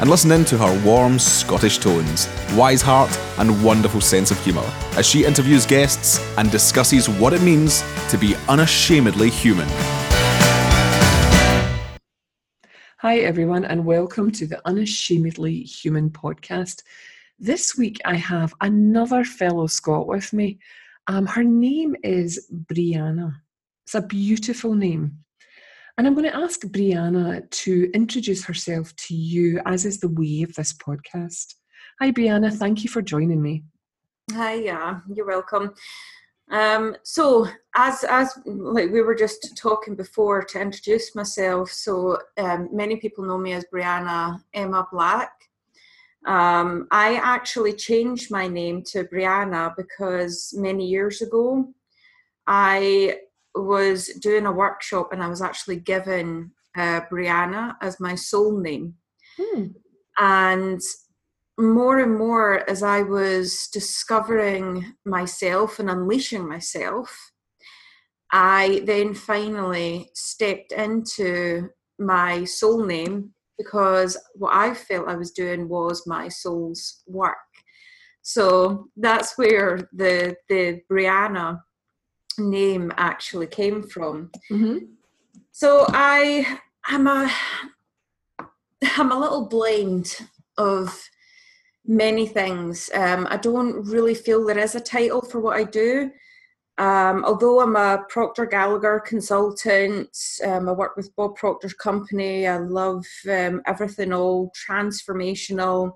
and listen in to her warm Scottish tones, wise heart, and wonderful sense of humour as she interviews guests and discusses what it means to be unashamedly human. Hi, everyone, and welcome to the Unashamedly Human podcast. This week I have another fellow Scot with me. Um, her name is Bryanna. It's a beautiful name. And I'm going to ask Bryanna to introduce herself to you, as is the way of this podcast. Hi, Bryanna. Thank you for joining me. Hi, yeah, you're welcome. Um, so, as as like we were just talking before, to introduce myself, so um, many people know me as Bryanna Emma Black. Um, I actually changed my name to Bryanna because many years ago, I was doing a workshop and I was actually given uh, Bryanna as my soul name. Hmm. And more and more as I was discovering myself and unleashing myself, I then finally stepped into my soul name because what I felt I was doing was my soul's work. So that's where the the Bryanna name actually came from. Mm-hmm. So I am a I'm a little blend of many things. Um, I don't really feel there is a title for what I do. Um, although I'm a Proctor Gallagher consultant, um, I work with Bob Proctor's company. I love um, everything all transformational,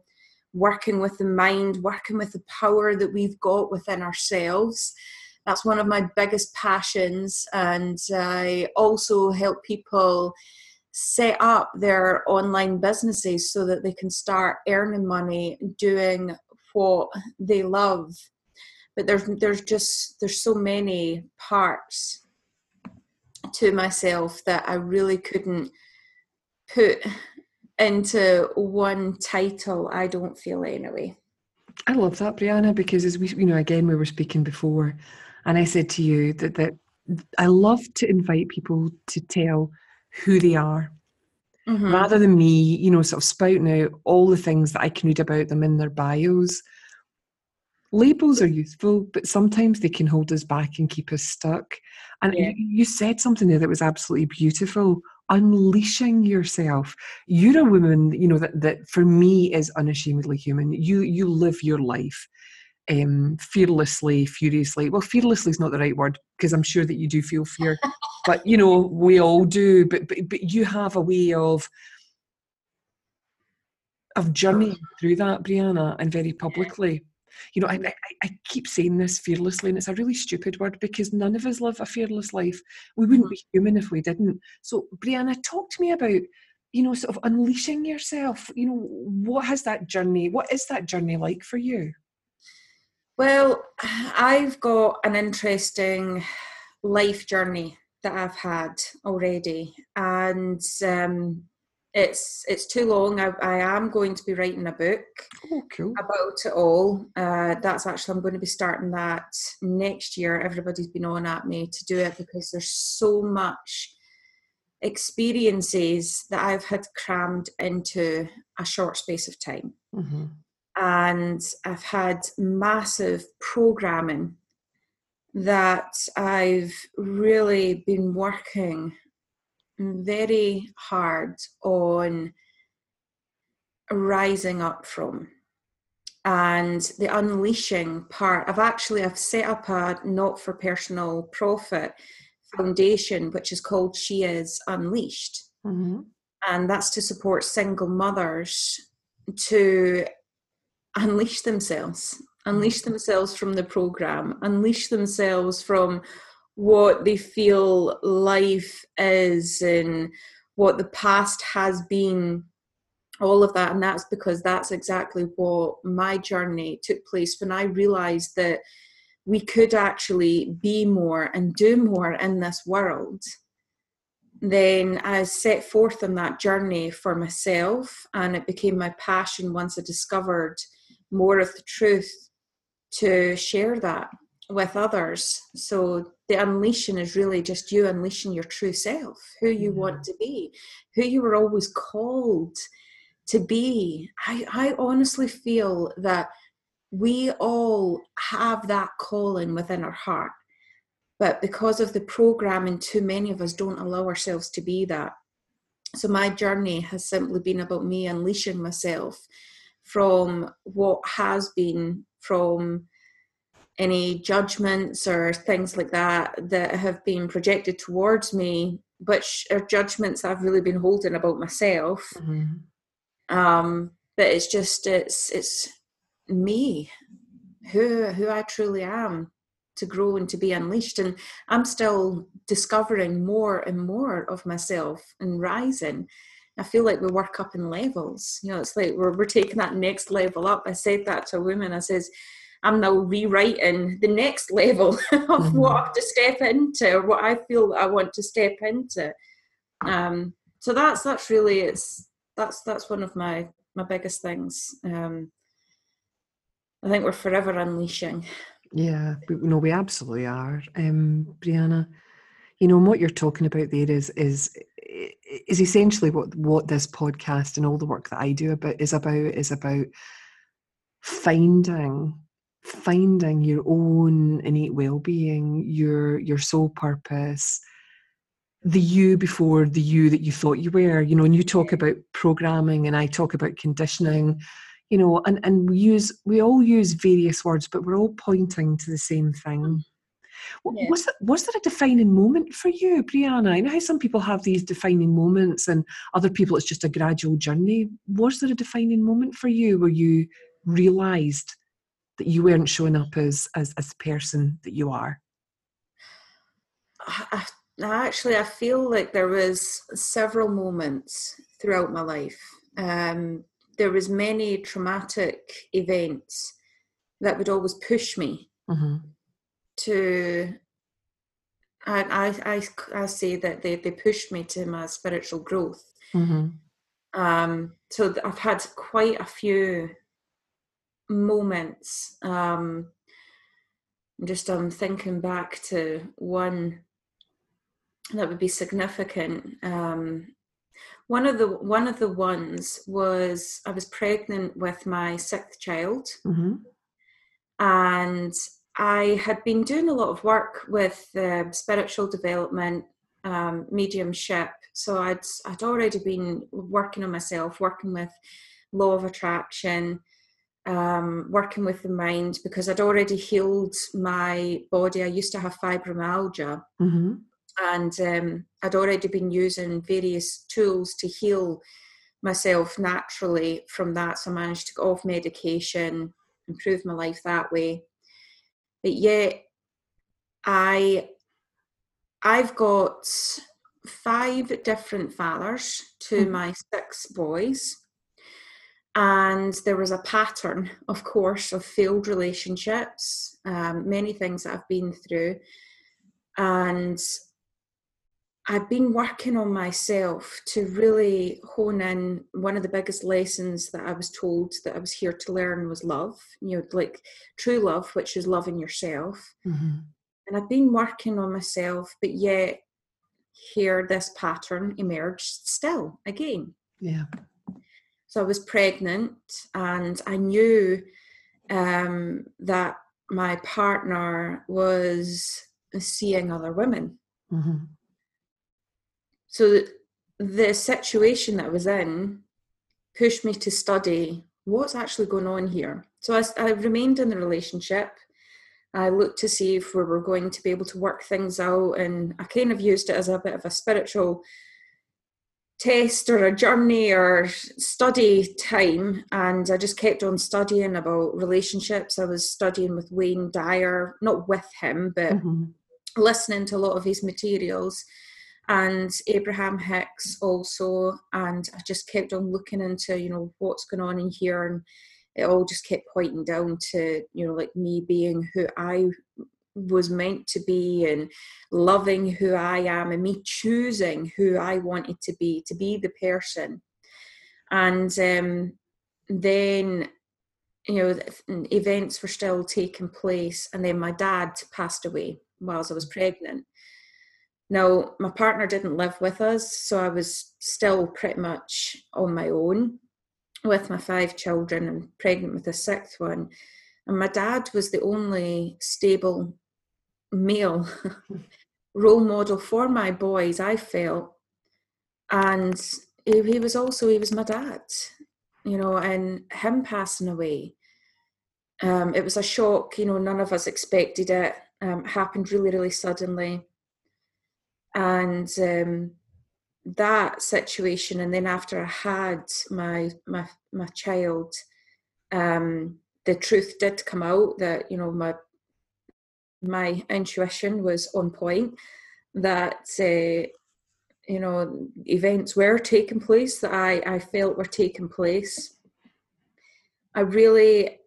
working with the mind, working with the power that we've got within ourselves that's one of my biggest passions and i also help people set up their online businesses so that they can start earning money doing what they love. But there's there's just there's so many parts to myself that i really couldn't put into one title i don't feel anyway. I love that bryanna because as we you know again we were speaking before and I said to you that, that I love to invite people to tell who they are. Mm-hmm. Rather than me, you know, sort of spouting out all the things that I can read about them in their bios. Labels are useful, but sometimes they can hold us back and keep us stuck. And yeah. you, you said something there that was absolutely beautiful unleashing yourself you're a woman you know that, that for me is unashamedly human you you live your life um, fearlessly, furiously. Well, fearlessly is not the right word because I'm sure that you do feel fear, but you know we all do. But but but you have a way of of journeying through that, Bryanna, and very publicly. You know, I, I, I keep saying this fearlessly, and it's a really stupid word because none of us live a fearless life. We wouldn't be human if we didn't. So, Bryanna, talk to me about you know sort of unleashing yourself you know what has that journey what is that journey like for you well, I've got an interesting life journey that I've had already, and um, it's it's too long. I, I, am going to be writing a book oh, cool. about it all. Uh, that's actually I'm going to be starting that next year. Everybody's been on at me to do it because there's so much experiences that I've had crammed into a short space of time. Mm-hmm and I've had massive programming that I've really been working very hard on rising up from and the unleashing part i've actually i've set up a not for personal profit foundation which is called she is unleashed mm-hmm. and that's to support single mothers to unleash themselves, unleash mm. themselves from the program, unleash themselves from what they feel life is and what the past has been all of that and that's because that's exactly what my journey took place when i realized that we could actually be more and do more in this world then I set forth on that journey for myself, and it became my passion once I discovered more of the truth to share that with others. So the unleashing is really just you unleashing your true self, who you mm-hmm. want to be, who you were always called to be. I, I honestly feel that we all have that calling within our heart. But because of the programming, too many of us don't allow ourselves to be that. So my journey has simply been about me unleashing myself from what has been, from any judgments or things like that that have been projected towards me, which are judgments I've really been holding about myself. Mm-hmm. Um, but it's just it's it's me, who who I truly am, to grow and to be unleashed. And I'm still discovering more and more of myself and rising. I feel like we work up in levels. You know, it's like we're we're taking that next level up. I said that to a woman. I says, I'm now rewriting the next level of mm-hmm. what I have to step into or what I feel I want to step into. Um, so that's that's really it's that's that's one of my my biggest things. Um, I think we're forever unleashing. Yeah, we, no, we absolutely are, um, Bryanna. You know, what you're talking about there is is is essentially what what this podcast and all the work that I do about is about is about finding finding your own innate well-being your your soul purpose the you before the you that you thought you were. You know and you talk about programming and i talk about conditioning you know and and we use we all use various words but we're all pointing to the same thing yeah. was, that, was there a defining moment for you bryanna i know how some people have these defining moments and other people it's just a gradual journey was there a defining moment for you where you realized that you weren't showing up as as as the person that you are? I, actually, I feel like there was several moments throughout my life. Um, there was many traumatic events that would always push me mm-hmm. To. I, I, I, I say that they, they pushed me to my spiritual growth. Mm-hmm. Um, so I've had quite a few moments. Um, just um, thinking back to one that would be significant. Um, one of the one of the ones was I was pregnant with my sixth child, mm-hmm. and I had been doing a lot of work with uh, spiritual development, um, mediumship. So I'd I'd already been working on myself, working with law of attraction, um, working with the mind because I'd already healed my body. I used to have fibromyalgia. Mm-hmm. And um, I'd already been using various tools to heal myself naturally from that. So I managed to get off medication, improve my life that way. But yet, I I've got five different fathers to mm-hmm. my six boys and there was a pattern of course of failed relationships um, many things that i've been through and i've been working on myself to really hone in one of the biggest lessons that i was told that i was here to learn was love you know like true love which is loving yourself mm-hmm. and i've been working on myself but yet here this pattern emerged still again yeah so I was pregnant and I knew um, that my partner was seeing other women. Mm-hmm. So the situation that I was in pushed me to study what's actually going on here. So I, I remained in the relationship. I looked to see if we were going to be able to work things out, and I kind of used it as a bit of a spiritual test or a journey or study time and I just kept on studying about relationships. I was studying with Wayne Dyer, not with him, but mm-hmm. listening to a lot of his materials and Abraham Hicks also and I just kept on looking into, you know, what's going on in here and it all just kept pointing down to, you know, like me being who I was meant to be and loving who I am and me choosing who I wanted to be, to be the person. And um, then, you know, events were still taking place. And then my dad passed away whilst I was pregnant. Now, my partner didn't live with us, so I was still pretty much on my own with my five children and pregnant with a sixth one. And my dad was the only stable male role model for my boys, I felt. And he was also, he was my dad, you know, and him passing away. Um, it was a shock, you know, none of us expected it. Um, happened really, really suddenly. And um, that situation, and then after I had my my my child, um, the truth did come out that you know my my intuition was on point that uh, you know events were taking place that I, I felt were taking place. I really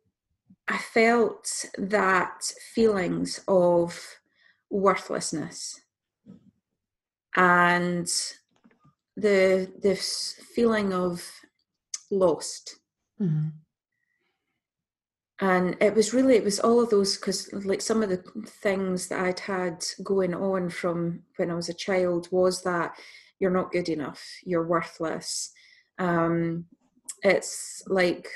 i felt that feelings of worthlessness and the this feeling of lost. Mm-hmm. And it was really it was all of those because like some of the things that i'd had going on from when i was a child was that you're not good enough you're worthless. Um it's like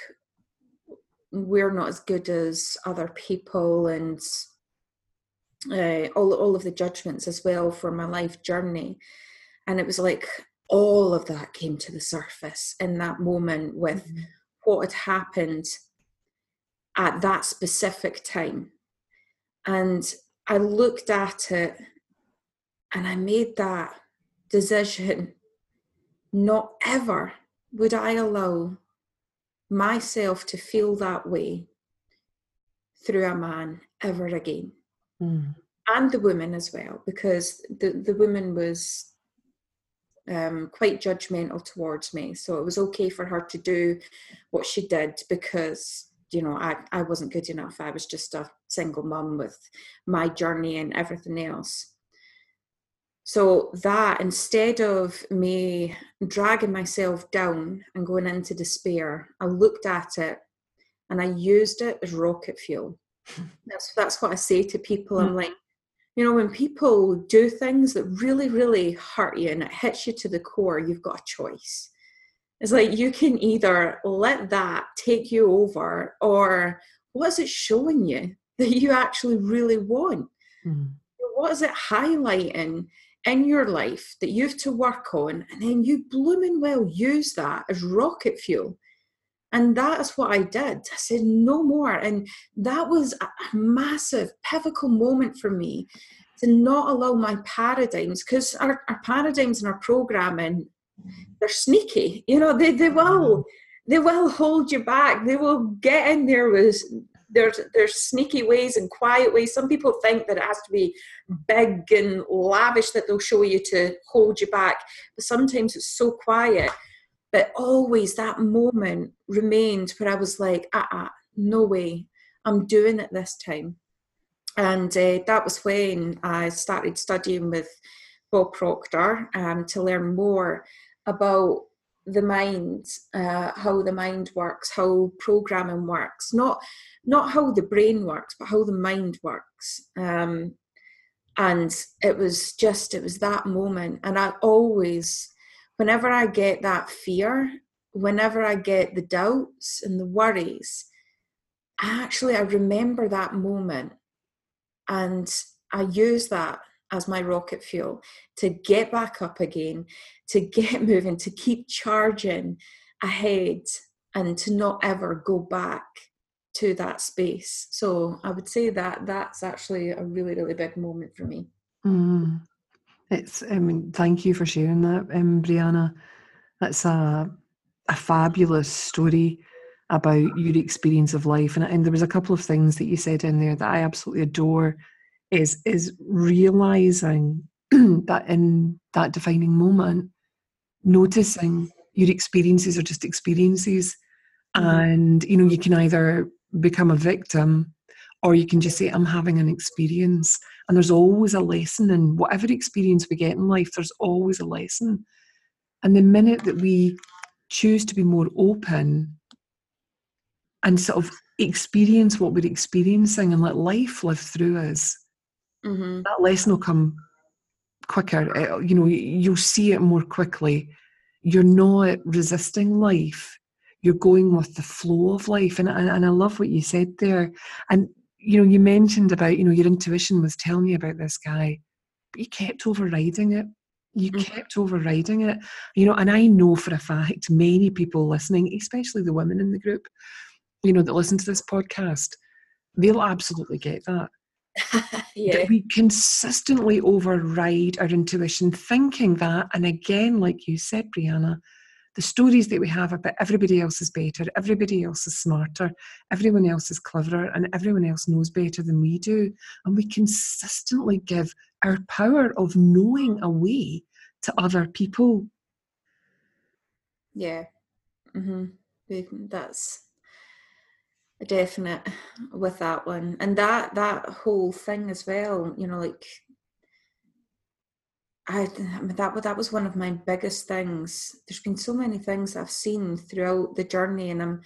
we're not as good as other people and uh, all all of the judgments as well for my life journey and it was like all of that came to the surface in that moment with mm-hmm. what had happened at that specific time. And I looked at it and I made that decision not ever would I allow myself to feel that way through a man ever again. Mm. And the woman as well, because the, the woman was um, quite judgmental towards me. So it was okay for her to do what she did because you know I, I wasn't good enough i was just a single mum with my journey and everything else so that instead of me dragging myself down and going into despair i looked at it and i used it as rocket fuel that's that's what i say to people i'm mm. like you know when people do things that really really hurt you and it hits you to the core you've got a choice it's like you can either let that take you over, or what is it showing you that you actually really want? Mm. What is it highlighting in your life that you have to work on? And then you blooming well use that as rocket fuel. And that is what I did. I said, no more. And that was a massive, pivotal moment for me to not allow my paradigms, because our, our paradigms and our programming they're sneaky. You know, they, they will mm-hmm. they will hold you back. They will get in there with there's there's sneaky ways and quiet ways. Some people think that it has to be big and lavish that they'll show you to hold you back, but sometimes it's so quiet. But always that moment remained where I was like, ah, uh-uh, no way, I'm doing it this time. And uh, that was when I started studying with Bob Proctor um, to learn more about the mind, uh, how the mind works, how programming works, not not how the brain works, but how the mind works. Um, and it was just it was that moment, and I always, whenever I get that fear, whenever I get the doubts and the worries, actually I remember that moment, and I use that as my rocket fuel to get back up again, to get moving, to keep charging ahead, and to not ever go back to that space. So I would say that that's actually a really, really big moment for me. Mm. It's, I mean, thank you for sharing that, um, Bryanna. That's a, a fabulous story about your experience of life. And, and there was a couple of things that you said in there that I absolutely adore is is realizing that in that defining moment noticing your experiences are just experiences mm-hmm. and you know you can either become a victim or you can just say, I'm having an experience. And there's always a lesson in whatever experience we get in life, there's always a lesson. And the minute that we choose to be more open and sort of experience what we're experiencing and let life live through us, mm-hmm. that lesson will come quicker. It, uh, you know, you'll see it more quickly. You're not resisting life. You're going with the flow of life. And, and, and I love what you said there. And, you know, you mentioned about, you know, your intuition was telling you about this guy, but you kept overriding it you mm. kept overriding it you know and i know for a fact many people listening especially the women in the group you know that listen to this podcast they'll absolutely get that yeah. that we consistently override our intuition thinking that and again like you said bryanna the stories that we have about everybody else is better everybody else is smarter everyone else is cleverer and everyone else knows better than we do. And we consistently give our power of knowing away to other people. Yeah. Mm-hmm. that's a definite with that one. And that that whole thing as well you know like I, I that that was one of my biggest things. There's been so many things I've seen throughout the journey, and I'm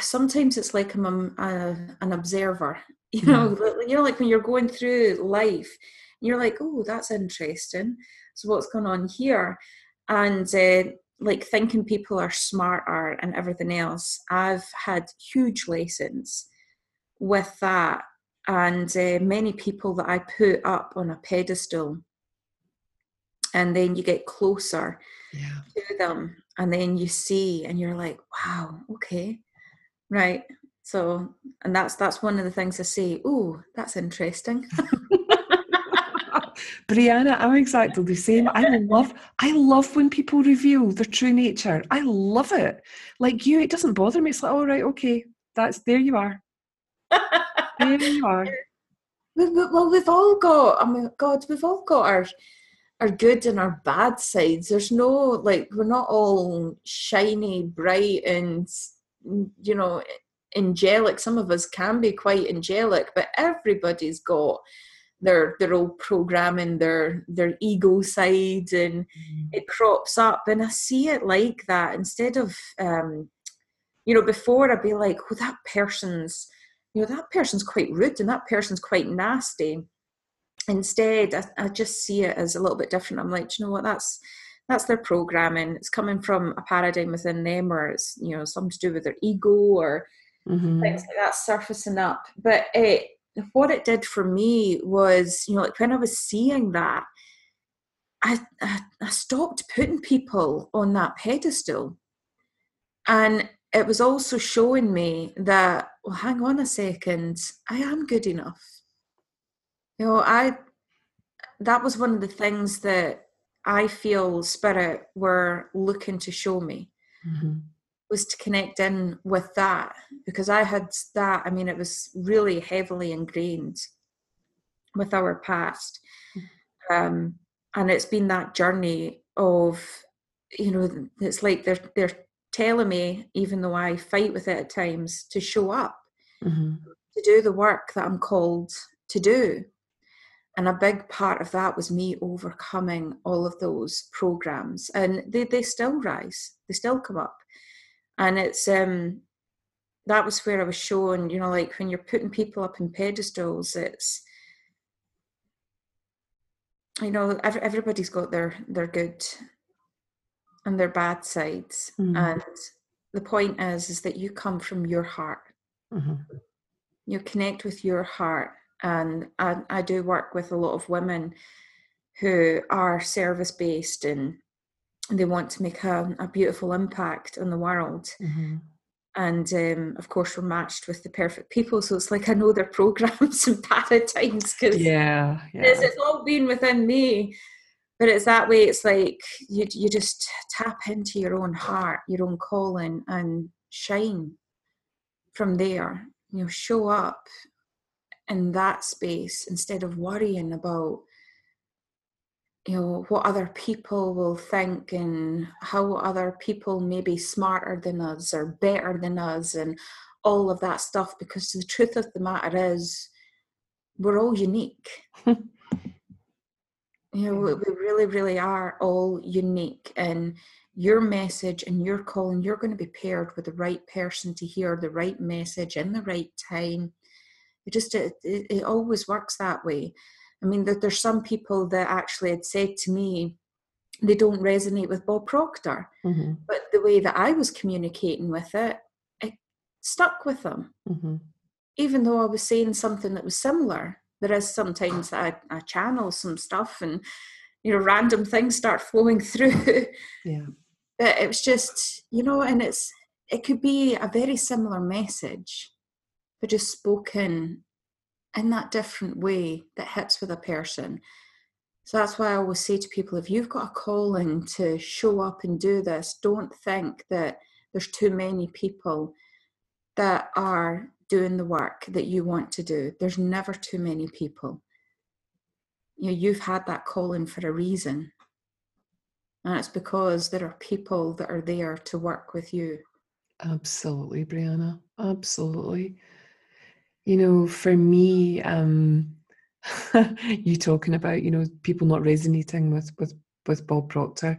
sometimes it's like I'm a, a, an observer. You know, mm. you know, like when you're going through life, you're like, oh, that's interesting. So what's going on here? And uh, like thinking people are smarter and everything else, I've had huge lessons with that. And uh, many people that I put up on a pedestal, and then you get closer yeah. to them, and then you see, and you're like, wow, okay, right. So, and that's that's one of the things I say. Oh, that's interesting. Bryanna, I'm exactly the same. I love I love when people reveal their true nature. I love it. Like you, it doesn't bother me. It's like, all right, okay, that's there you are. there you are. Well, we've all got. Oh my God, we've all got our our good and our bad sides. There's no like we're not all shiny, bright, and you know angelic. Some of us can be quite angelic, but everybody's got their their old programming, their their ego side, and mm. it crops up. And I see it like that instead of um, you know before I'd be like, oh that person's you know that person's quite rude and that person's quite nasty. Instead, I, I just see it as a little bit different. I'm like, you know what, that's that's their programming. It's coming from a paradigm within them, or it's you know something to do with their ego or mm-hmm. things like that surfacing up. But it what it did for me was, you know, like when I was seeing that, I, I, I stopped putting people on that pedestal. And it was also showing me that, well, hang on a second, I am good enough. You know, I that was one of the things that I feel spirit were looking to show me. Mm-hmm was to connect in with that because I had that. I mean, it was really heavily ingrained with our past. Um, and it's been that journey of, you know, it's like they're, they're telling me, even though I fight with it at times, to show up, mm-hmm. to do the work that I'm called to do. And a big part of that was me overcoming all of those programs. And they, they still rise, they still come up and it's um that was where I was shown, you know, like when you're putting people up in pedestals, it's you know, every, everybody's got their their good and their bad sides, mm-hmm. and the point is, is that you come from your heart. Mm-hmm. You connect with your heart, and I, I do work with a lot of women who are service based and they want to make a, a beautiful impact on the world. Mm-hmm. And um, of course, we're matched with the perfect people. So it's like I know their programs and paradigms because yeah, yeah. It's, it's all been within me. But it's that way. It's like you you just tap into your own heart, your own calling, and shine from there. You know, show up in that space instead of worrying about you know what other people will think and how other people may be smarter than us or better than us and all of that stuff because the truth of the matter is we're all unique. You know we really really are all unique and your message and your call and you're going to be paired with the right person to hear the right message in the right time it just it, it, it always works that way. I mean that there's some people that actually had said to me they don't resonate with bob proctor. Mm-hmm. but the way that i was communicating with it it stuck with them. Mm-hmm. even though i was saying something that was similar there is sometimes that I, I channel some stuff and you know random things start flowing through. Yeah. But it was just you know and it's it could be a very similar message but just spoken in that different way that hits with a person so that's why i always say to people if you've got a calling to show up and do this don't think that there's too many people that are doing the work that you want to do. There's never too many people. You know, you've had that calling for a reason. And it's because there are people that are there to work with you. Absolutely, Bryanna. Absolutely. You know, for me, um, you talking about, you know, people not resonating with with with Bob Proctor.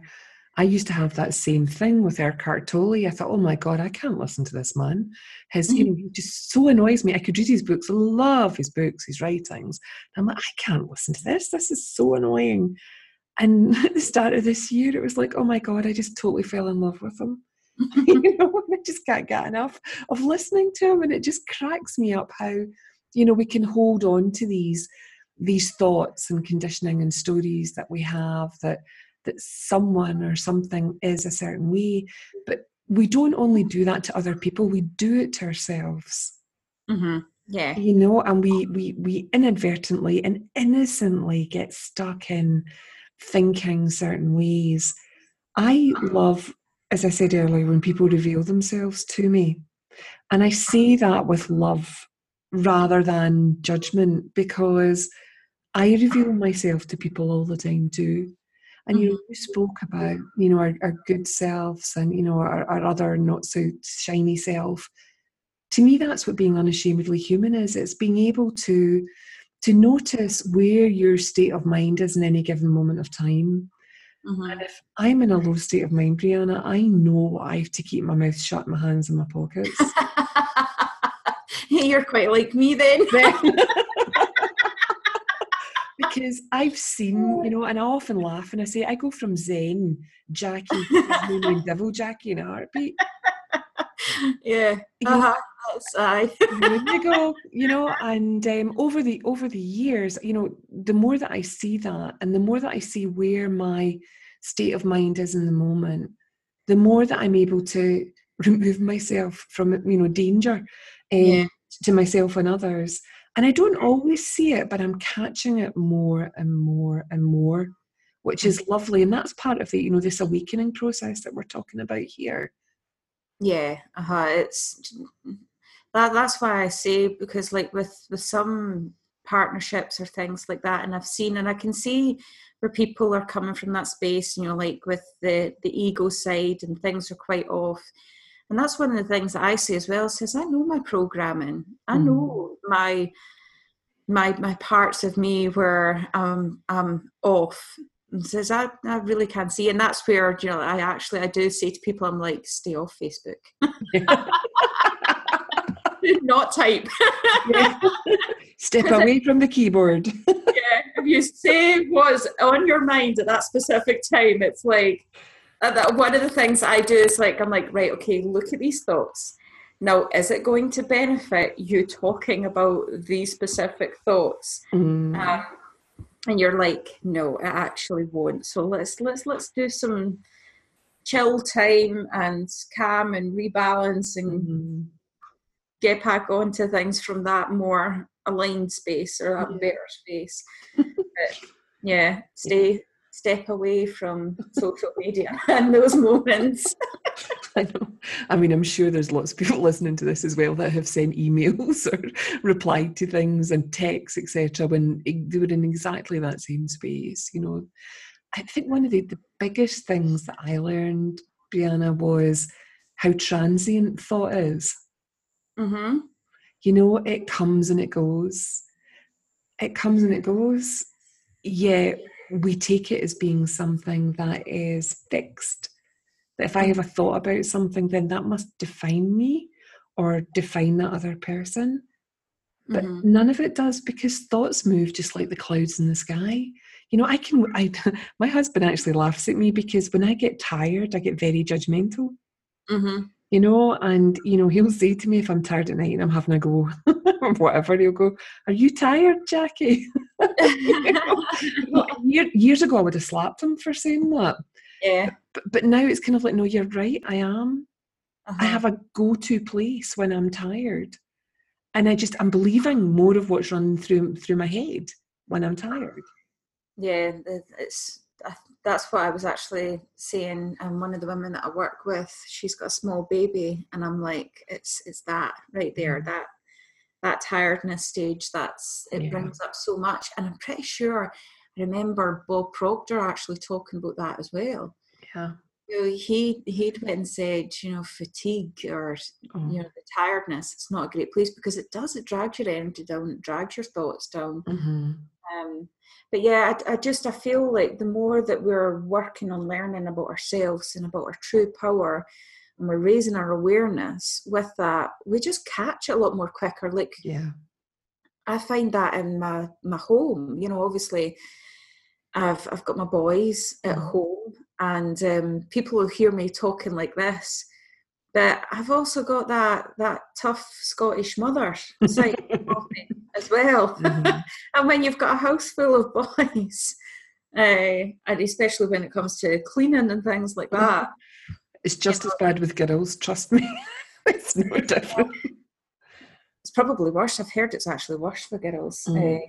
I used to have that same thing with Eckhart Tolle. I thought, oh my God, I can't listen to this man. His, mm-hmm. you know, he just so annoys me. I could read his books, I love his books, his writings. I'm like, I can't listen to this. This is so annoying. And at the start of this year, it was like, oh my God, I just totally fell in love with him. you know, I just can't get enough of listening to him. And it just cracks me up how, you know, we can hold on to these these thoughts and conditioning and stories that we have that that someone or something is a certain way. But we don't only do that to other people, we do it to ourselves. Mm-hmm. Yeah. You know, and we, we, we inadvertently and innocently get stuck in thinking certain ways. I love, as I said earlier, when people reveal themselves to me. And I see that with love rather than judgment because I reveal myself to people all the time too. And you know, mm-hmm. you spoke about you know our, our good selves and you know our, our other not so shiny self. To me, that's what being unashamedly human is. It's being able to to notice where your state of mind is in any given moment of time. Mm-hmm. And if I'm in a low state of mind, Bryanna, I know I have to keep my mouth shut, my hands in my pockets. You're quite like me then. because I've seen, you know, and I often laugh and I say, I go from Zen Jackie to Devil Jackie in a heartbeat. Yeah, uh-huh. That's there you. You know, and um, over the over the years, you know, the more that I see that, and the more that I see where my state of mind is in the moment, the more that I'm able to remove myself from you know danger um, yeah. to myself and others and I don't always see it, but I'm catching it more and more and more, which is lovely. And that's part of the, you know, this awakening process that we're talking about here. Yeah, uh-huh. It's that that's why I say because like with with some partnerships or things like that and I've seen and I can see where people are coming from that space, you know, like with the the ego side and things are quite off and that's one of the things that I say as well. Says I know my programming. I mm. know my my my parts of me where um, I'm off. And says I, I really can't see, and that's where you know I actually I do say to people I'm like stay off Facebook. Not type. Step away from the keyboard. yeah, if you say what's on your mind at that specific time, it's like that one of the things I do is like I'm like right okay look at these thoughts now is it going to benefit you talking about these specific thoughts mm. um, and you're like no it actually won't so let's let's let's do some chill time and calm and rebalance and mm. get back onto things from that more aligned space or that yeah. better space but, yeah stay step away from social media in those moments. I know. I mean, I'm sure there's lots of people listening to this as well that have sent emails or replied to things and texts, etc., when they were in exactly that same space. You know, I think one of the, the biggest things that I learned, Bryanna, was how transient thought is. Mm-hmm. You know, it comes and it goes. It comes and it goes. Yeah, we take it as being something that is fixed. That if I have a thought about something, then that must define me or define that other person. But mm-hmm. none of it does because thoughts move just like the clouds in the sky. You know, I can, I, my husband actually laughs at me because when I get tired, I get very judgmental. Mm-hmm. You know, and, you know, he'll say to me if I'm tired at night and I'm having a go, or whatever, he'll go, Are you tired, Jackie? you know, years ago, I would have slapped him for saying that. Yeah. But, but now it's kind of like, No, you're right, I am. Uh-huh. I have a go to place when I'm tired and I just I'm believing more of what's running through through my head when I'm tired. Yeah, it's that's what I was actually saying. And one of the women that I work with, she's got a small baby, and I'm like, it's it's that right there, mm. that that tiredness stage. That's it yeah. brings up so much, and I'm pretty sure I remember Bob Proctor actually talking about that as well. Yeah know, he he'd went and said, you know, fatigue or oh. you know the tiredness. It's not a great place because it does. It drags your energy down. It drags your thoughts down. Mm-hmm. Um, but yeah, I, I, just I feel like the more that we're working on learning about ourselves and about our true power, and we're raising our awareness with that, we just catch it a lot more quicker. Like yeah, I find that in my my home. You know, obviously. I've I've got my boys at mm. home and um, people will hear me talking like this. But I've also got that that tough Scottish mother side as well. Mm-hmm. and when you've got a house full of boys, uh, and especially when it comes to cleaning and things like that, it's just as know, bad with girls. Trust me, it's no different. It's probably worse. I've heard it's actually worse for girls. Mm. Uh,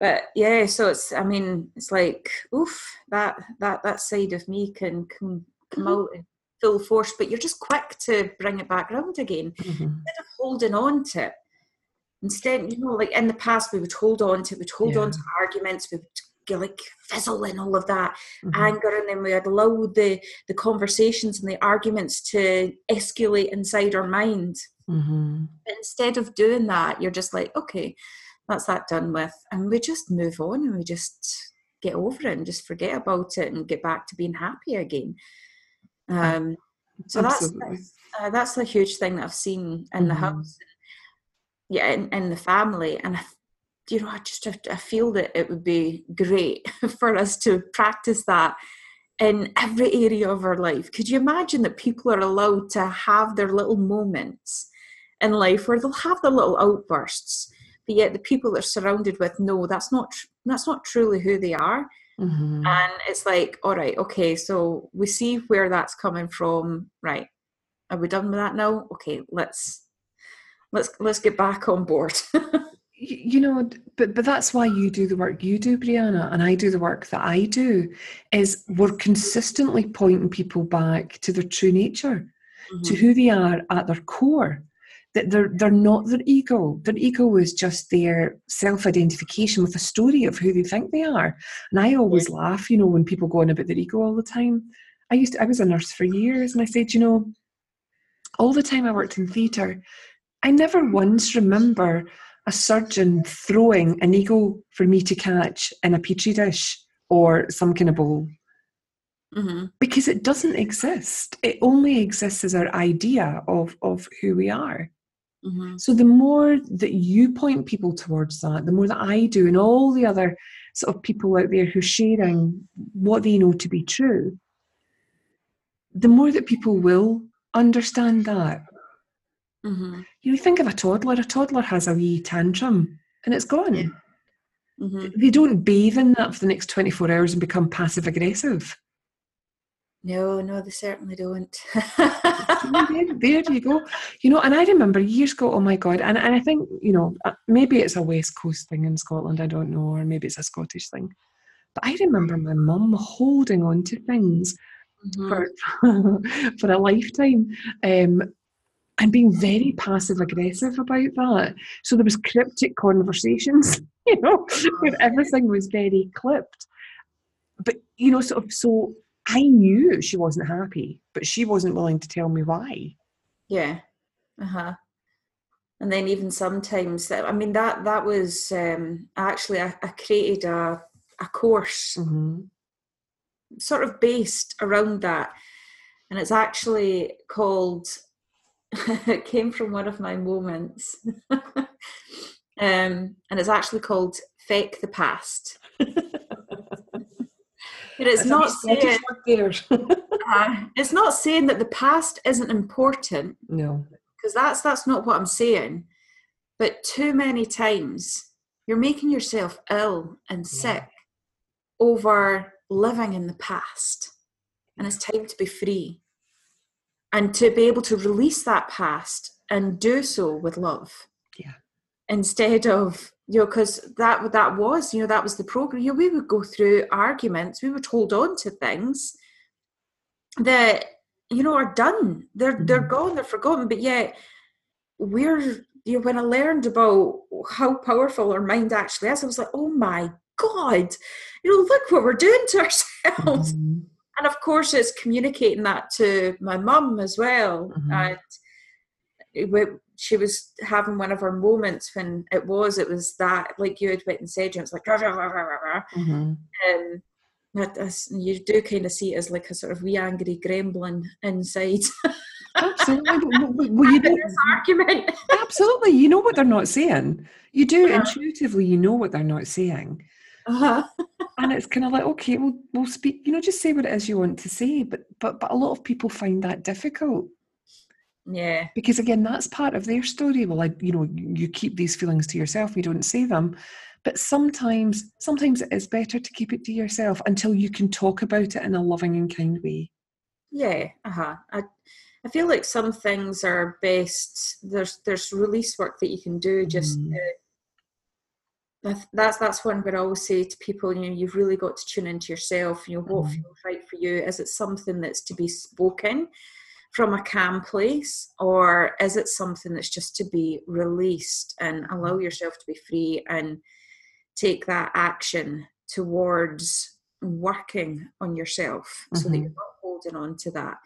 but yeah, so it's I mean it's like oof that that that side of me can come come mm-hmm. out in full force, but you're just quick to bring it back around again mm-hmm. instead of holding on to it. Instead, you know, like in the past, we would hold on to, we'd hold yeah. on to arguments, we would get like fizzle and all of that mm-hmm. anger, and then we would allow the the conversations and the arguments to escalate inside our mind. Mm-hmm. Instead of doing that, you're just like, okay, that's that done with. And we just move on and we just get over it and just forget about it and get back to being happy again. Um, so that's uh, that's a huge thing that i've seen in mm-hmm. the house. Yeah in, in the family. And I, you know i just I feel that it would be great for us to practice that in every area of our life. Could you imagine that people are allowed to have their little moments in life where they'll have their little outbursts but yet the people they're surrounded with know that's not that's not truly who they are. Mm-hmm. and it's like all right okay so we see where that's coming from right? Are we done with that now? Okay let's let's let's get back on board. You know but but that's why you do the work you do bryanna and i do the work that i do is we're consistently pointing people back to their true nature mm-hmm. to who they are at their core that they're they're not their ego. Their ego is just their self-identification with a story of who they think they are. And I always yeah. laugh, you know, when people go on about their ego all the time. I used to, I was a nurse for years, and I said, you know, all the time I worked in theatre, I never once remember a surgeon throwing an eagle for me to catch in a petri dish or some kind of bowl. Mm-hmm. Because it doesn't exist. It only exists as our idea of, of who we are. Mm-hmm. So the more that you point people towards that, the more that I do, and all the other sort of people out there who are sharing what they know to be true, the more that people will understand that. Mm-hmm. You know, think of a toddler. A toddler has a wee tantrum, and it's gone. Yeah. Mm-hmm. They don't bathe in that for the next twenty four hours and become passive aggressive. No, no, they certainly don't. there, there, you go. You know, and I remember years ago, oh my God, and, and I think, you know, uh, maybe it's a West Coast thing in Scotland, I don't know, or maybe it's a Scottish thing. But I remember my mum holding on to things mm-hmm. for, for a lifetime um, and being very passive aggressive about that. So there was cryptic conversations, you know, where everything was very clipped. But, you know, sort of, so I knew she wasn't happy, but she wasn't willing to tell me why. Yeah. Uh huh. and then even sometimes I mean that that was um, actually I, I created a a course mm-hmm. sort of based around that, and it's actually called. it came from one of my moments, um, and it's actually called "Fake the Past." But it's not saying uh, it's not saying that the past isn't important. No, because that's that's not what I'm saying. But too many times you're making yourself ill and sick yeah. over living in the past, and it's time to be free and to be able to release that past and do so with love. Yeah. Instead of you know, because that that was, you know, that was the program. You know, we would go through arguments. We would hold on to things that you know are done. They're mm-hmm. they're gone. They're forgotten. But yet, we're you know, when I learned about how powerful our mind actually is, I was like, oh my god, you know, look what we're doing to ourselves. Mm-hmm. And of course, it's communicating that to my mum as well. Mm-hmm. And she was having one of her moments when it was it was that like you had went and said it was like rah, rah, rah, mm-hmm. um, you do kind of see it as like a sort of wee angry gremlin inside. Absolutely. Well, you know, argument. Absolutely. You know what they're not saying. You do yeah. intuitively you know what they're not saying. Uh-huh. and it's kind of like okay we'll, we'll speak you know just say what it is you want to say but but but a lot of people find that difficult yeah. Because again, that's part of their story. Well, I, you know, you keep these feelings to yourself, you don't say them. But sometimes, sometimes it is better to keep it to yourself until you can talk about it in a loving and kind way. Yeah, uh-huh. I I feel like some things are best there's there's release work that you can do just mm. to, that's that's one where I always say to people, you know, you've really got to tune into yourself. You know, what mm. feels right for you? Is it something that's to be spoken? From a calm place or is it something that's just to be released and allow yourself to be free and take that action towards working on yourself mm-hmm. so that mm-hmm. you're not holding on to that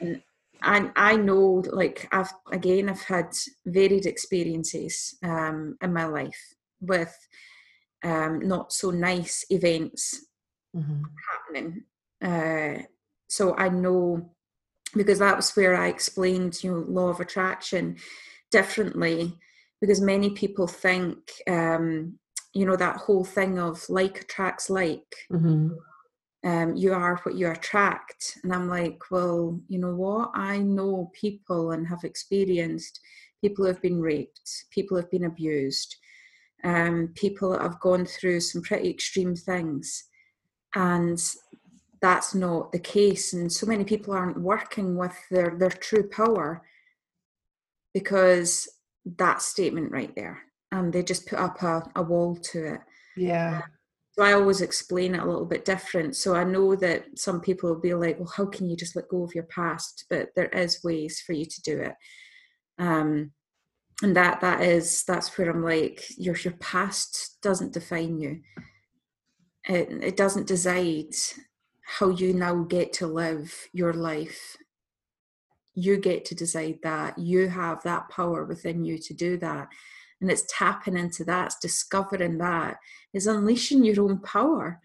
and I, I know like I've again I've had varied experiences um, in my life with um, not so nice events mm-hmm. happening uh, so I know because that was where I explained, you know, law of attraction differently. Because many people think, um, you know, that whole thing of like attracts like. Mm-hmm. Um, you are what you attract. And I'm like, well, you know what? I know people and have experienced people who have been raped, people who have been abused, um, people that have gone through some pretty extreme things. And that's not the case and so many people aren't working with their their true power because that statement right there and they just put up a, a wall to it. Yeah. So i always explain it a little bit different. So i know that some people will be like well how can you just let go of your past? But there is ways for you to do it. Um and that that is that's where i'm like your your past doesn't define you. It, it doesn't decide how you now get to live your life. You get to decide that. You have that power within you to do that. And it's tapping into that, it's discovering that, is unleashing your own power.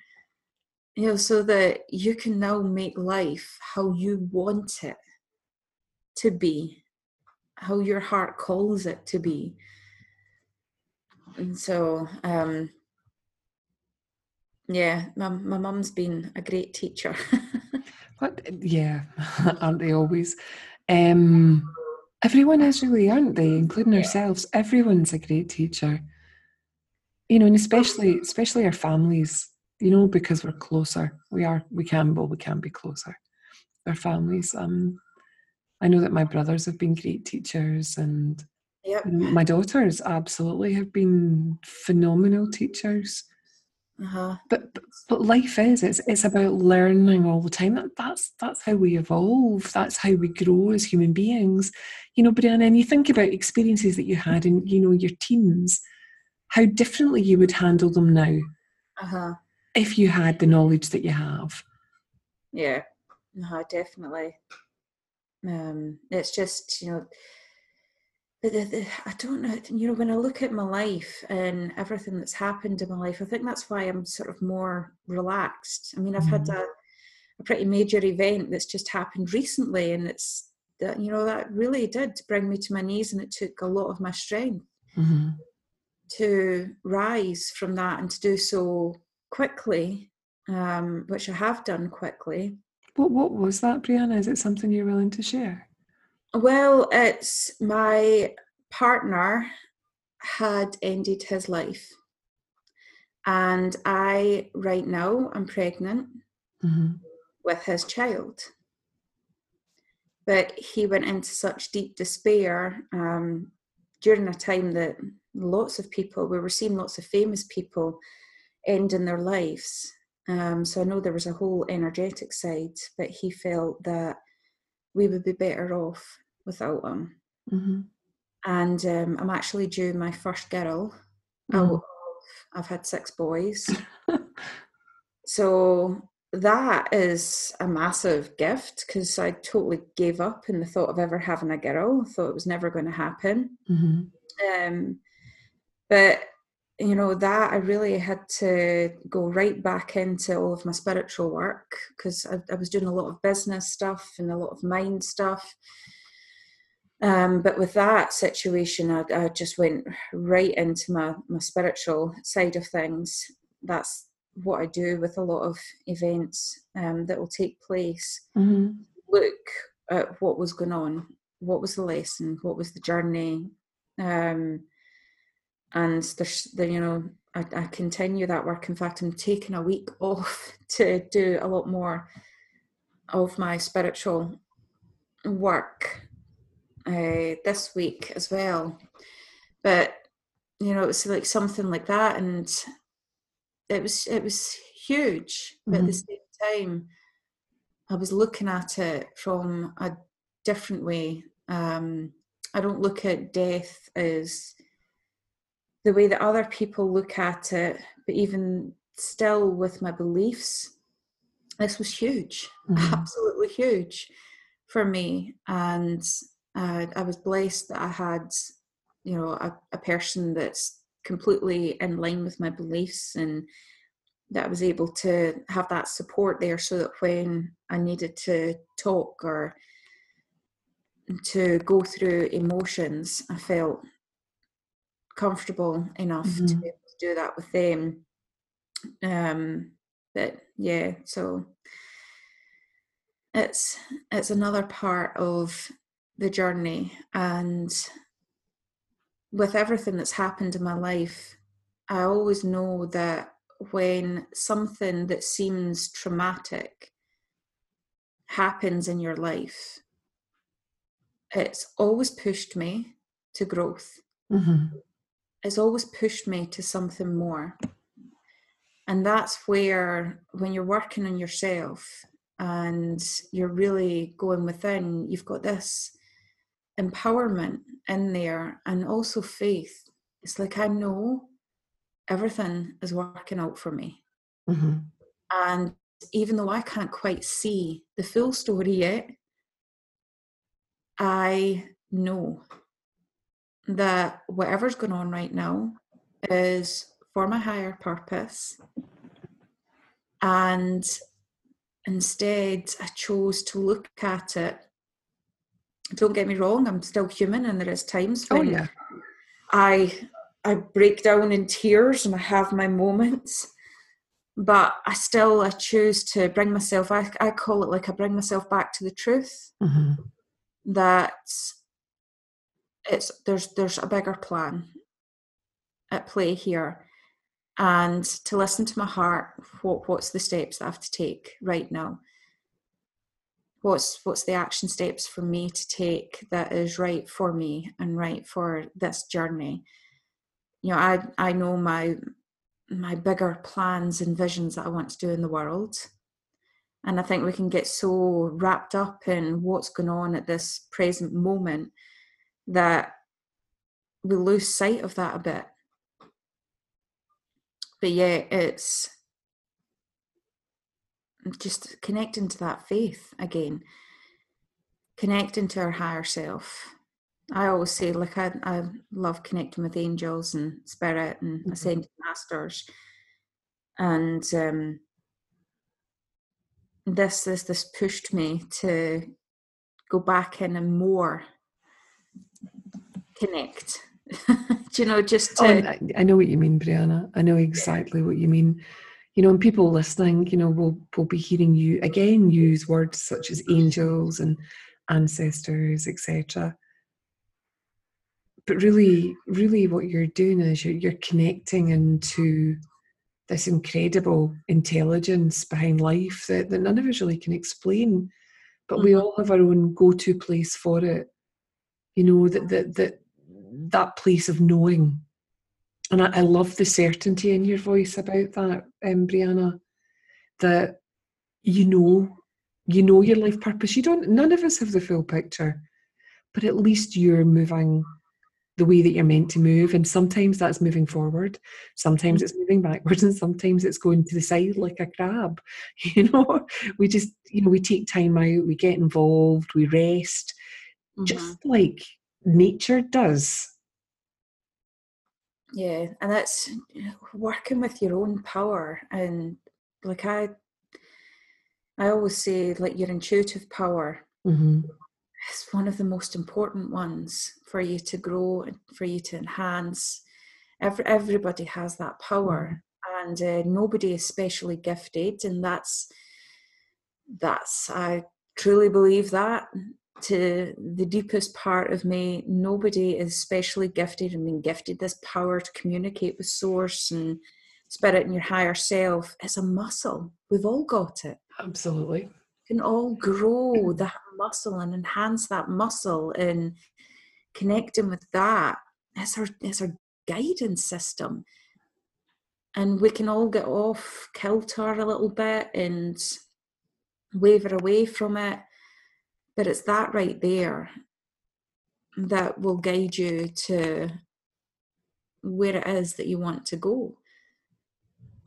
You know, so that you can now make life how you want it to be, how your heart calls it to be. And so, um, yeah, my my mum's been a great teacher. what? Yeah, aren't they always? Um, everyone is really, aren't they? Including ourselves. Everyone's a great teacher. You know, and especially especially our families. You know, because we're closer. We are. We can. Well, we can be closer. Our families. Um, I know that my brothers have been great teachers, and yep. my daughters absolutely have been phenomenal teachers uh-huh. But, but but life is it's it's about learning all the time. That, that's that's how we evolve. That's how we grow as human beings. You know, Bryanna, and you think about experiences that you had in you know your teens, how differently you would handle them now, uh-huh. if you had the knowledge that you have. Yeah, uh-huh, definitely. Um, it's just you know but the, the, I don't know, you know, when I look at my life and everything that's happened in my life, I think that's why I'm sort of more relaxed. I mean, I've mm-hmm. had a, a, pretty major event that's just happened recently, and it's that, you know, that really did bring me to my knees, and it took a lot of my strength mm-hmm. to rise from that and to do so quickly, um, which I have done quickly. What, what was that, Bryanna? Is it something you're willing to share? Well, it's my partner had ended his life. And I, right now, I'm pregnant mm-hmm. with his child. But he went into such deep despair um, during a time that lots of people, we were seeing lots of famous people ending their lives. Um, so I know there was a whole energetic side, but he felt that we would be better off without him. Mm-hmm. And um, I'm actually due my first girl. Mm-hmm. I've had six boys. so that is a massive gift because I totally gave up in the thought of ever having a girl. I thought it was never going to happen. Mm-hmm. Um, but you know that I really had to go right back into all of my spiritual work because I, I was doing a lot of business stuff and a lot of mind stuff um, but with that situation, I, I, just went right into my, my spiritual side of things. That's what I do with a lot of events um, that will take place. Mm-hmm. Look at what was going on, what was the lesson, what was the journey, um, and there's the you know I, I continue that work. In fact, I'm taking a week off to do a lot more of my spiritual work uh, this week as well. But you know, it was like something like that, and it was it was huge. But mm-hmm. at the mm-hmm. same time, I was looking at it from a different way. Um, I don't look at death as the way that other people look at it, but even still with my beliefs, this was huge, mm-hmm. absolutely huge for me. And uh, I was blessed that I had, you know, a, a person that's completely in line with my beliefs and that I was able to have that support there so that when I needed to talk or to go through emotions, I felt comfortable enough mm-hmm. to be able to do that with them. Um, but yeah, so it's it's another part of the journey and with everything that's happened in my life i always know that when something that seems traumatic happens in your life it's always pushed me to growth mm-hmm. it's always pushed me to something more and that's where when you're working on yourself and you're really going within you've got this empowerment in there and also faith. It's like I know everything is working out for me. Mm-hmm. And even though I can't quite see the full story yet, I know that whatever's going on right now is for my higher purpose. And instead, I chose to look at it don't get me wrong, I'm still human, and there is times oh, when oh, yeah. I I break down in tears and I have my moments. But I still I choose to bring myself. I I call it like I bring myself back to the truth. Mm-hmm. That it's there's there's a bigger plan at play here, and to listen to my heart. What what's the steps I have to take right now? What's what's the action steps for me to take that is right for me and right for this journey? You know i i know my my bigger plans and visions that i want to do in the world. And i think we can get so wrapped up in what's going on at this present moment that we lose sight of that a bit. But yeah it's just connecting to that faith again, connecting to our higher self, I always say, like, I, I love connecting with angels and spirit and mm-hmm. ascended masters. And um, this, this, this pushed me to go back in and more connect. Do you know, just to. Oh, I, I know what you mean, Bryanna. I know exactly what you mean you know, and people listening, you know, will will be hearing you again use words such as angels and ancestors, etc but really, really, what you're doing is you're, you're connecting into this incredible intelligence behind life that, that none of us really can explain. But mm-hmm. we all have our own go-to place for it. You know that that that that place of knowing, and I, I love the certainty in your voice about that, um, Bryanna. That you know, you know your life purpose. You don't. None of us have the full picture, but at least you're moving the way that you're meant to move. And sometimes that's moving forward, sometimes it's moving backwards, and sometimes it's going to the side like a crab. You know, we just, you know, we take time out, we get involved, we rest, mm-hmm. just like nature does. Yeah, and that's working with your own power. And like I, I always say, like your intuitive power. Mm-hmm is one of the most important ones for you to grow and for you to enhance. Every, everybody has that power, mm-hmm. and uh, nobody is specially gifted, and that's that's I truly believe that to the deepest part of me. Nobody is specially gifted and being gifted this power to communicate with source and spirit and your higher self. It's a muscle. We've all got it. Absolutely. can all grow that muscle and enhance that muscle and connecting with that as our as our guidance system and we can all get off kilter a little bit and waver away from it but it's that right there that will guide you to where it is that you want to go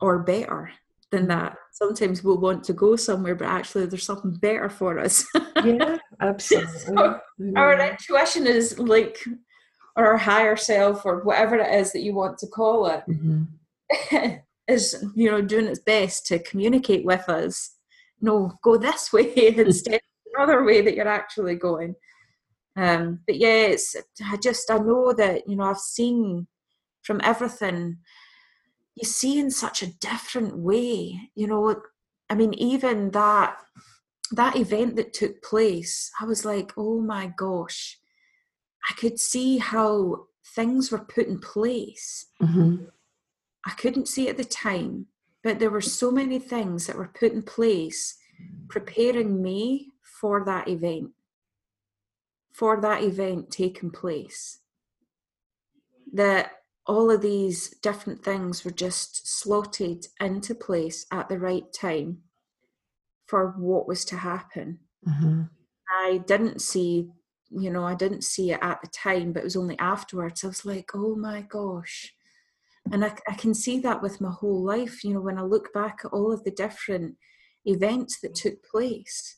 or better than mm-hmm. that. Sometimes we'll want to go somewhere, but actually there's something better for us. yeah, absolutely. so our intuition is like, or our higher self, or whatever it is that you want to call it, mm-hmm. is you know doing its best to communicate with us. No, go this way instead of another way that you're actually going. Um, but yeah, it's I just I know that you know I've seen from everything you see in such a different way you know i mean even that that event that took place i was like oh my gosh i could see how things were put in place mm-hmm. i couldn't see at the time but there were so many things that were put in place preparing me for that event for that event taking place that all of these different things were just slotted into place at the right time for what was to happen. Mm-hmm. I didn't see, you know, I didn't see it at the time, but it was only afterwards. I was like, oh my gosh. And I, I can see that with my whole life, you know, when I look back at all of the different events that took place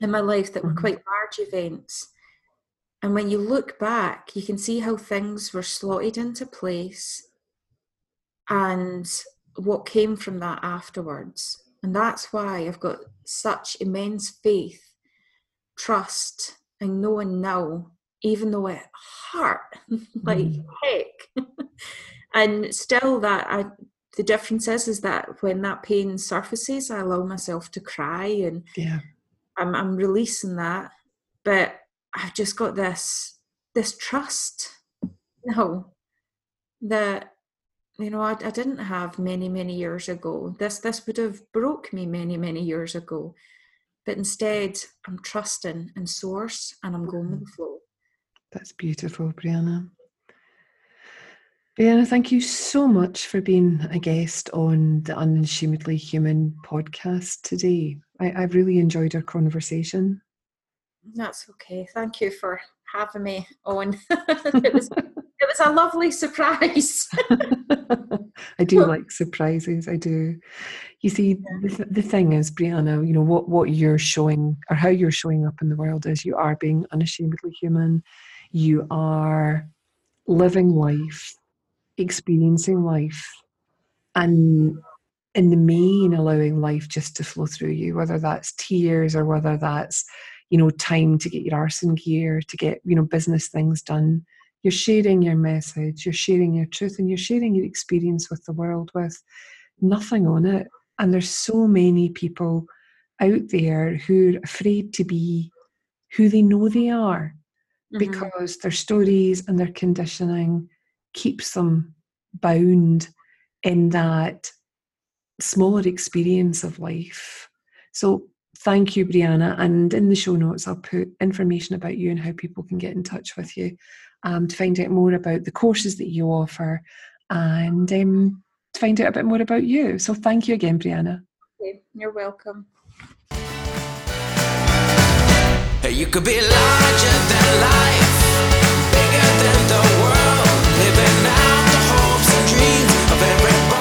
in my life that were mm-hmm. quite large events and when you look back, you can see how things were slotted into place and what came from that afterwards. And that's why I've got such immense faith, trust, and knowing now, even though it hurt like mm. heck. and still that I the difference is is that when that pain surfaces, I allow myself to cry and yeah. I'm I'm releasing that. But I've just got this this trust now that you know I, I didn't have many many years ago. This this would have broke me many many years ago, but instead I'm trusting in source and I'm going with the mm. flow. That's beautiful, Bryanna. Bryanna, thank you so much for being a guest on the Unashamedly Human podcast today. I, I've really enjoyed our conversation. That's okay. Thank you for having me on. it was it was a lovely surprise. I do like surprises. I do. You see, the, the thing is, Bryanna, you know what what you're showing or how you're showing up in the world is you are being unashamedly human. You are living life, experiencing life, and in the main allowing life just to flow through you, whether that's tears or whether that's you know time to get your arse in gear to get you know business things done you're sharing your message you're sharing your truth and you're sharing your experience with the world with nothing on it and there's so many people out there who are afraid to be who they know they are mm-hmm. because their stories and their conditioning keeps them bound in that smaller experience of life so thank you, Bryanna. And in the show notes, I'll put information about you and how people can get in touch with you um, to find out more about the courses that you offer and um, to find out a bit more about you. So thank you again, Bryanna. Okay, you're welcome. You could be larger than life, every